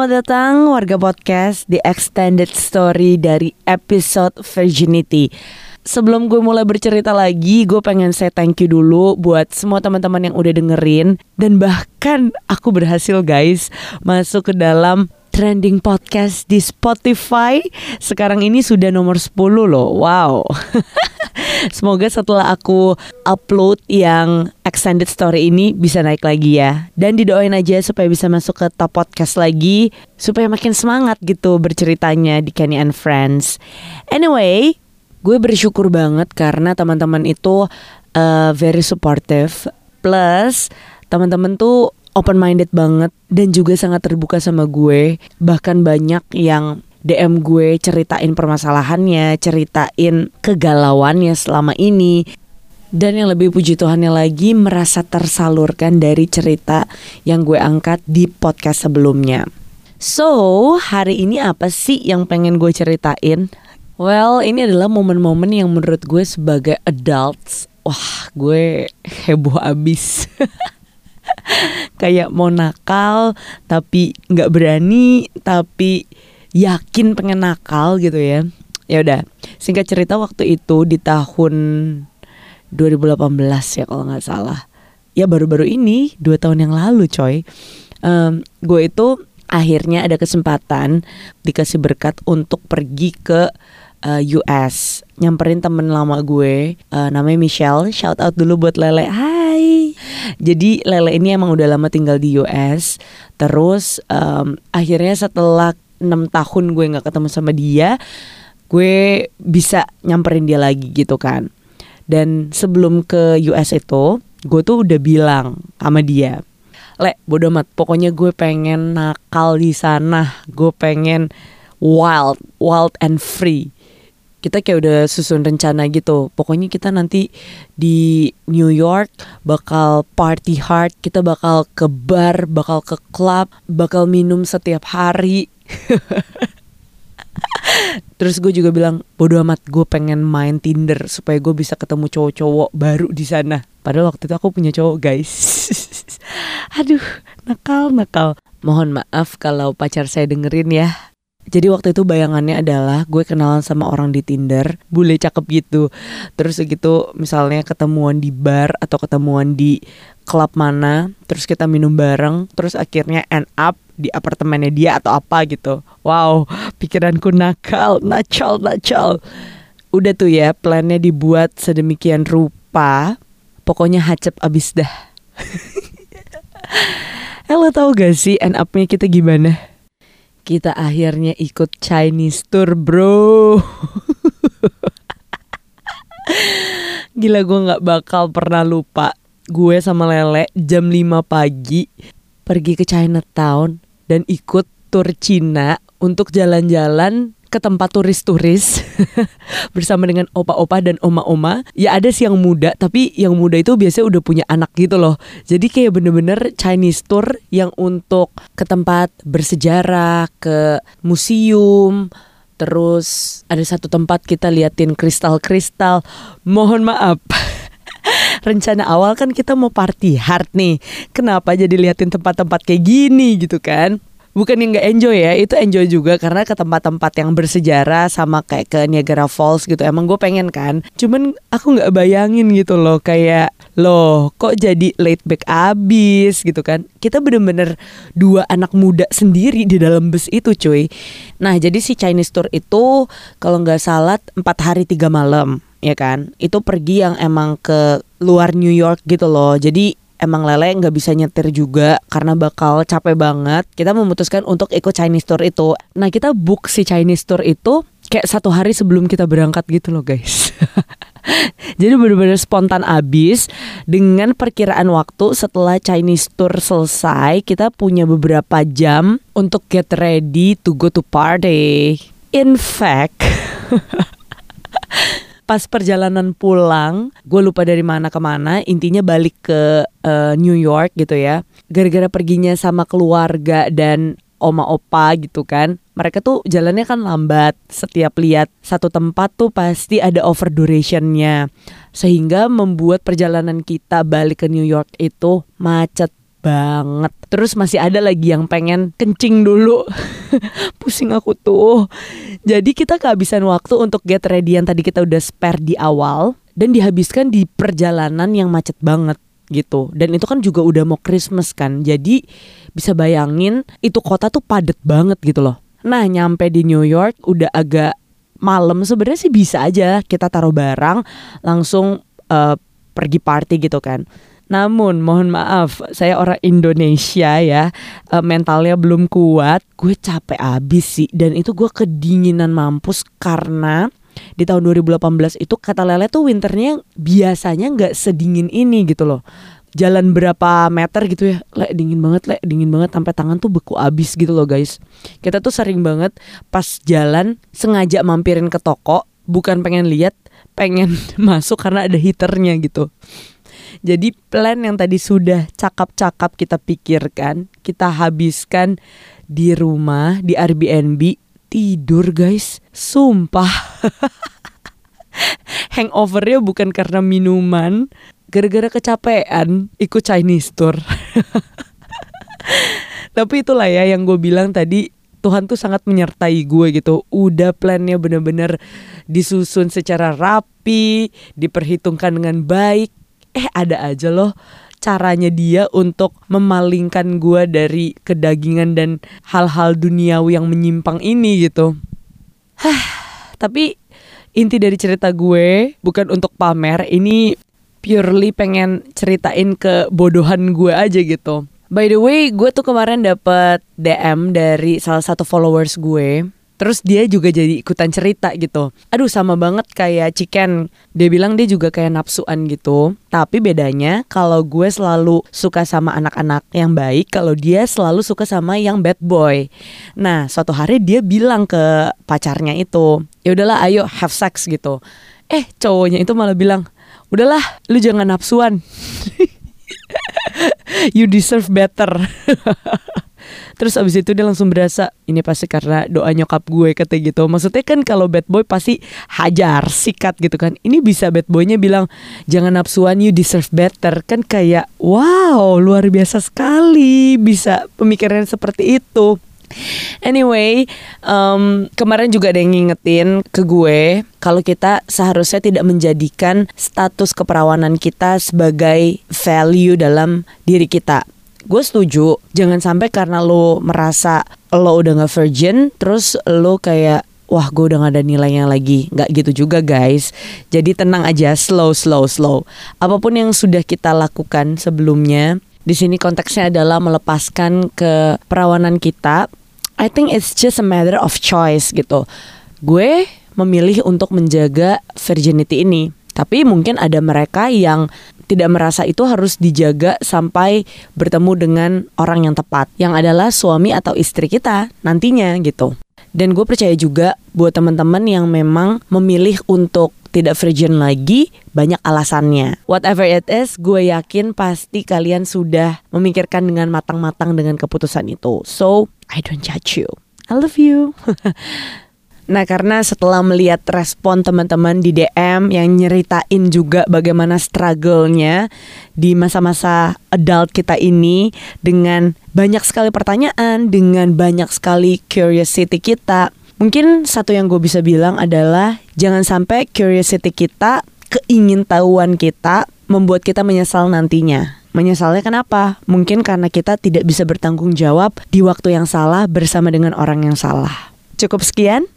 Selamat datang warga podcast di extended story dari episode Virginity. Sebelum gue mulai bercerita lagi, gue pengen say thank you dulu buat semua teman-teman yang udah dengerin dan bahkan aku berhasil guys masuk ke dalam trending podcast di Spotify. Sekarang ini sudah nomor 10 loh. Wow. Semoga setelah aku upload yang extended story ini bisa naik lagi ya. Dan didoain aja supaya bisa masuk ke top podcast lagi supaya makin semangat gitu berceritanya di Kenny and Friends. Anyway, gue bersyukur banget karena teman-teman itu uh, very supportive. Plus teman-teman tuh open minded banget dan juga sangat terbuka sama gue. Bahkan banyak yang DM gue ceritain permasalahannya, ceritain kegalauannya selama ini. Dan yang lebih puji Tuhannya lagi merasa tersalurkan dari cerita yang gue angkat di podcast sebelumnya. So, hari ini apa sih yang pengen gue ceritain? Well, ini adalah momen-momen yang menurut gue sebagai adults, wah gue heboh abis. Kayak mau nakal tapi nggak berani, tapi yakin pengen nakal gitu ya. Ya udah, singkat cerita waktu itu di tahun 2018 ya kalau nggak salah. Ya baru-baru ini dua tahun yang lalu coy. Um, gue itu akhirnya ada kesempatan dikasih berkat untuk pergi ke uh, eh, US nyamperin temen lama gue uh, namanya Michelle shout out dulu buat Lele Hai jadi Lele ini emang udah lama tinggal di US terus um, akhirnya setelah enam tahun gue nggak ketemu sama dia gue bisa nyamperin dia lagi gitu kan. Dan sebelum ke US itu gue tuh udah bilang sama dia le bodo amat pokoknya gue pengen nakal di sana. Gue pengen wild wild and free kita kayak udah susun rencana gitu. Pokoknya kita nanti di New York bakal party hard, kita bakal ke bar, bakal ke club, bakal minum setiap hari. Terus gue juga bilang bodo amat gue pengen main Tinder supaya gue bisa ketemu cowok-cowok baru di sana. Padahal waktu itu aku punya cowok guys. Aduh nakal nakal. Mohon maaf kalau pacar saya dengerin ya. Jadi waktu itu bayangannya adalah gue kenalan sama orang di Tinder, bule cakep gitu. Terus segitu misalnya ketemuan di bar atau ketemuan di klub mana, terus kita minum bareng, terus akhirnya end up di apartemennya dia atau apa gitu. Wow, pikiranku nakal, nakal, nakal. Udah tuh ya, plannya dibuat sedemikian rupa, pokoknya hacep abis dah. eh tau gak sih end upnya kita gimana? Kita akhirnya ikut Chinese tour bro. Gila gue gak bakal pernah lupa. Gue sama Lele jam 5 pagi Pergi ke Chinatown Dan ikut tour Cina Untuk jalan-jalan ke tempat turis-turis bersama dengan opa-opa dan oma-oma. Ya ada sih yang muda, tapi yang muda itu biasanya udah punya anak gitu loh. Jadi kayak bener-bener Chinese tour yang untuk ke tempat bersejarah, ke museum, terus ada satu tempat kita liatin kristal-kristal. Mohon maaf. rencana awal kan kita mau party hard nih. Kenapa jadi liatin tempat-tempat kayak gini gitu kan? Bukan yang nggak enjoy ya itu enjoy juga karena ke tempat-tempat yang bersejarah sama kayak ke Niagara Falls gitu. Emang gue pengen kan. Cuman aku nggak bayangin gitu loh kayak loh kok jadi late back abis? gitu kan. Kita bener-bener dua anak muda sendiri di dalam bus itu cuy. Nah jadi si Chinese tour itu kalau nggak salah empat hari tiga malam ya kan. Itu pergi yang emang ke luar New York gitu loh. Jadi emang Lele nggak bisa nyetir juga karena bakal capek banget. Kita memutuskan untuk ikut Chinese tour itu. Nah kita book si Chinese tour itu kayak satu hari sebelum kita berangkat gitu loh guys. Jadi benar-benar spontan abis dengan perkiraan waktu setelah Chinese tour selesai kita punya beberapa jam untuk get ready to go to party. In fact pas perjalanan pulang gue lupa dari mana ke mana intinya balik ke uh, New York gitu ya. Gara-gara perginya sama keluarga dan oma opa gitu kan mereka tuh jalannya kan lambat. Setiap lihat satu tempat tuh pasti ada over durationnya. Sehingga membuat perjalanan kita balik ke New York itu macet banget. Terus masih ada lagi yang pengen kencing dulu. Pusing aku tuh. Jadi kita kehabisan waktu untuk get ready yang tadi kita udah spare di awal dan dihabiskan di perjalanan yang macet banget gitu. Dan itu kan juga udah mau Christmas kan. Jadi bisa bayangin itu kota tuh padet banget gitu loh. Nah, nyampe di New York udah agak malam sebenarnya sih bisa aja kita taruh barang langsung uh, pergi party gitu kan. Namun mohon maaf, saya orang Indonesia ya, uh, mentalnya belum kuat. Gue capek abis sih. Dan itu gue kedinginan mampus karena di tahun 2018 itu kata Lele tuh winternya biasanya nggak sedingin ini gitu loh. Jalan berapa meter gitu ya. Le dingin banget le dingin banget. Sampai tangan tuh beku abis gitu loh guys. Kita tuh sering banget pas jalan sengaja mampirin ke toko bukan pengen lihat pengen masuk karena ada heaternya gitu jadi plan yang tadi sudah cakap-cakap kita pikirkan kita habiskan di rumah di Airbnb tidur guys sumpah hangovernya bukan karena minuman gara-gara kecapean ikut Chinese tour. Tapi itulah ya yang gue bilang tadi Tuhan tuh sangat menyertai gue gitu. Udah plannya bener-bener disusun secara rapi, diperhitungkan dengan baik. Eh ada aja loh caranya dia untuk memalingkan gue dari kedagingan dan hal-hal duniawi yang menyimpang ini gitu. Hah, tapi inti dari cerita gue bukan untuk pamer, ini purely pengen ceritain kebodohan gue aja gitu. By the way, gue tuh kemarin dapet DM dari salah satu followers gue. Terus dia juga jadi ikutan cerita gitu. Aduh sama banget kayak Chicken. Dia bilang dia juga kayak nafsuan gitu. Tapi bedanya kalau gue selalu suka sama anak-anak yang baik, kalau dia selalu suka sama yang bad boy. Nah, suatu hari dia bilang ke pacarnya itu, "Ya udahlah, ayo have sex gitu." Eh, cowoknya itu malah bilang, udahlah lu jangan nafsuan you deserve better Terus abis itu dia langsung berasa ini pasti karena doa nyokap gue kata gitu. Maksudnya kan kalau bad boy pasti hajar, sikat gitu kan. Ini bisa bad boynya bilang jangan nafsuan you deserve better. Kan kayak wow luar biasa sekali bisa pemikiran seperti itu. Anyway, um, kemarin juga ada yang ngingetin ke gue kalau kita seharusnya tidak menjadikan status keperawanan kita sebagai value dalam diri kita. Gue setuju, jangan sampai karena lo merasa lo udah gak virgin, terus lo kayak wah gue udah gak ada nilainya lagi. Gak gitu juga guys. Jadi tenang aja slow slow slow. Apa pun yang sudah kita lakukan sebelumnya di sini konteksnya adalah melepaskan keperawanan kita. I think it's just a matter of choice gitu. Gue memilih untuk menjaga virginity ini. Tapi mungkin ada mereka yang tidak merasa itu harus dijaga sampai bertemu dengan orang yang tepat, yang adalah suami atau istri kita nantinya gitu. Dan gue percaya juga buat teman-teman yang memang memilih untuk tidak virgin lagi, banyak alasannya. Whatever it is, gue yakin pasti kalian sudah memikirkan dengan matang-matang dengan keputusan itu. So, I don't judge you. I love you. Nah karena setelah melihat respon teman-teman di DM yang nyeritain juga bagaimana struggle-nya di masa-masa adult kita ini dengan banyak sekali pertanyaan, dengan banyak sekali curiosity kita, Mungkin satu yang gue bisa bilang adalah jangan sampai curiosity kita, keingintahuan kita membuat kita menyesal nantinya. Menyesalnya kenapa? Mungkin karena kita tidak bisa bertanggung jawab di waktu yang salah bersama dengan orang yang salah. Cukup sekian.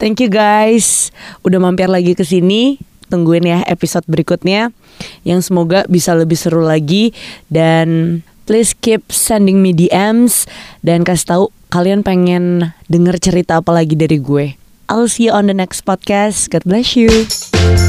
Thank you guys. Udah mampir lagi ke sini. Tungguin ya episode berikutnya yang semoga bisa lebih seru lagi dan please keep sending me DMs dan kasih tahu kalian pengen denger cerita apa lagi dari gue. I'll see you on the next podcast. God bless you.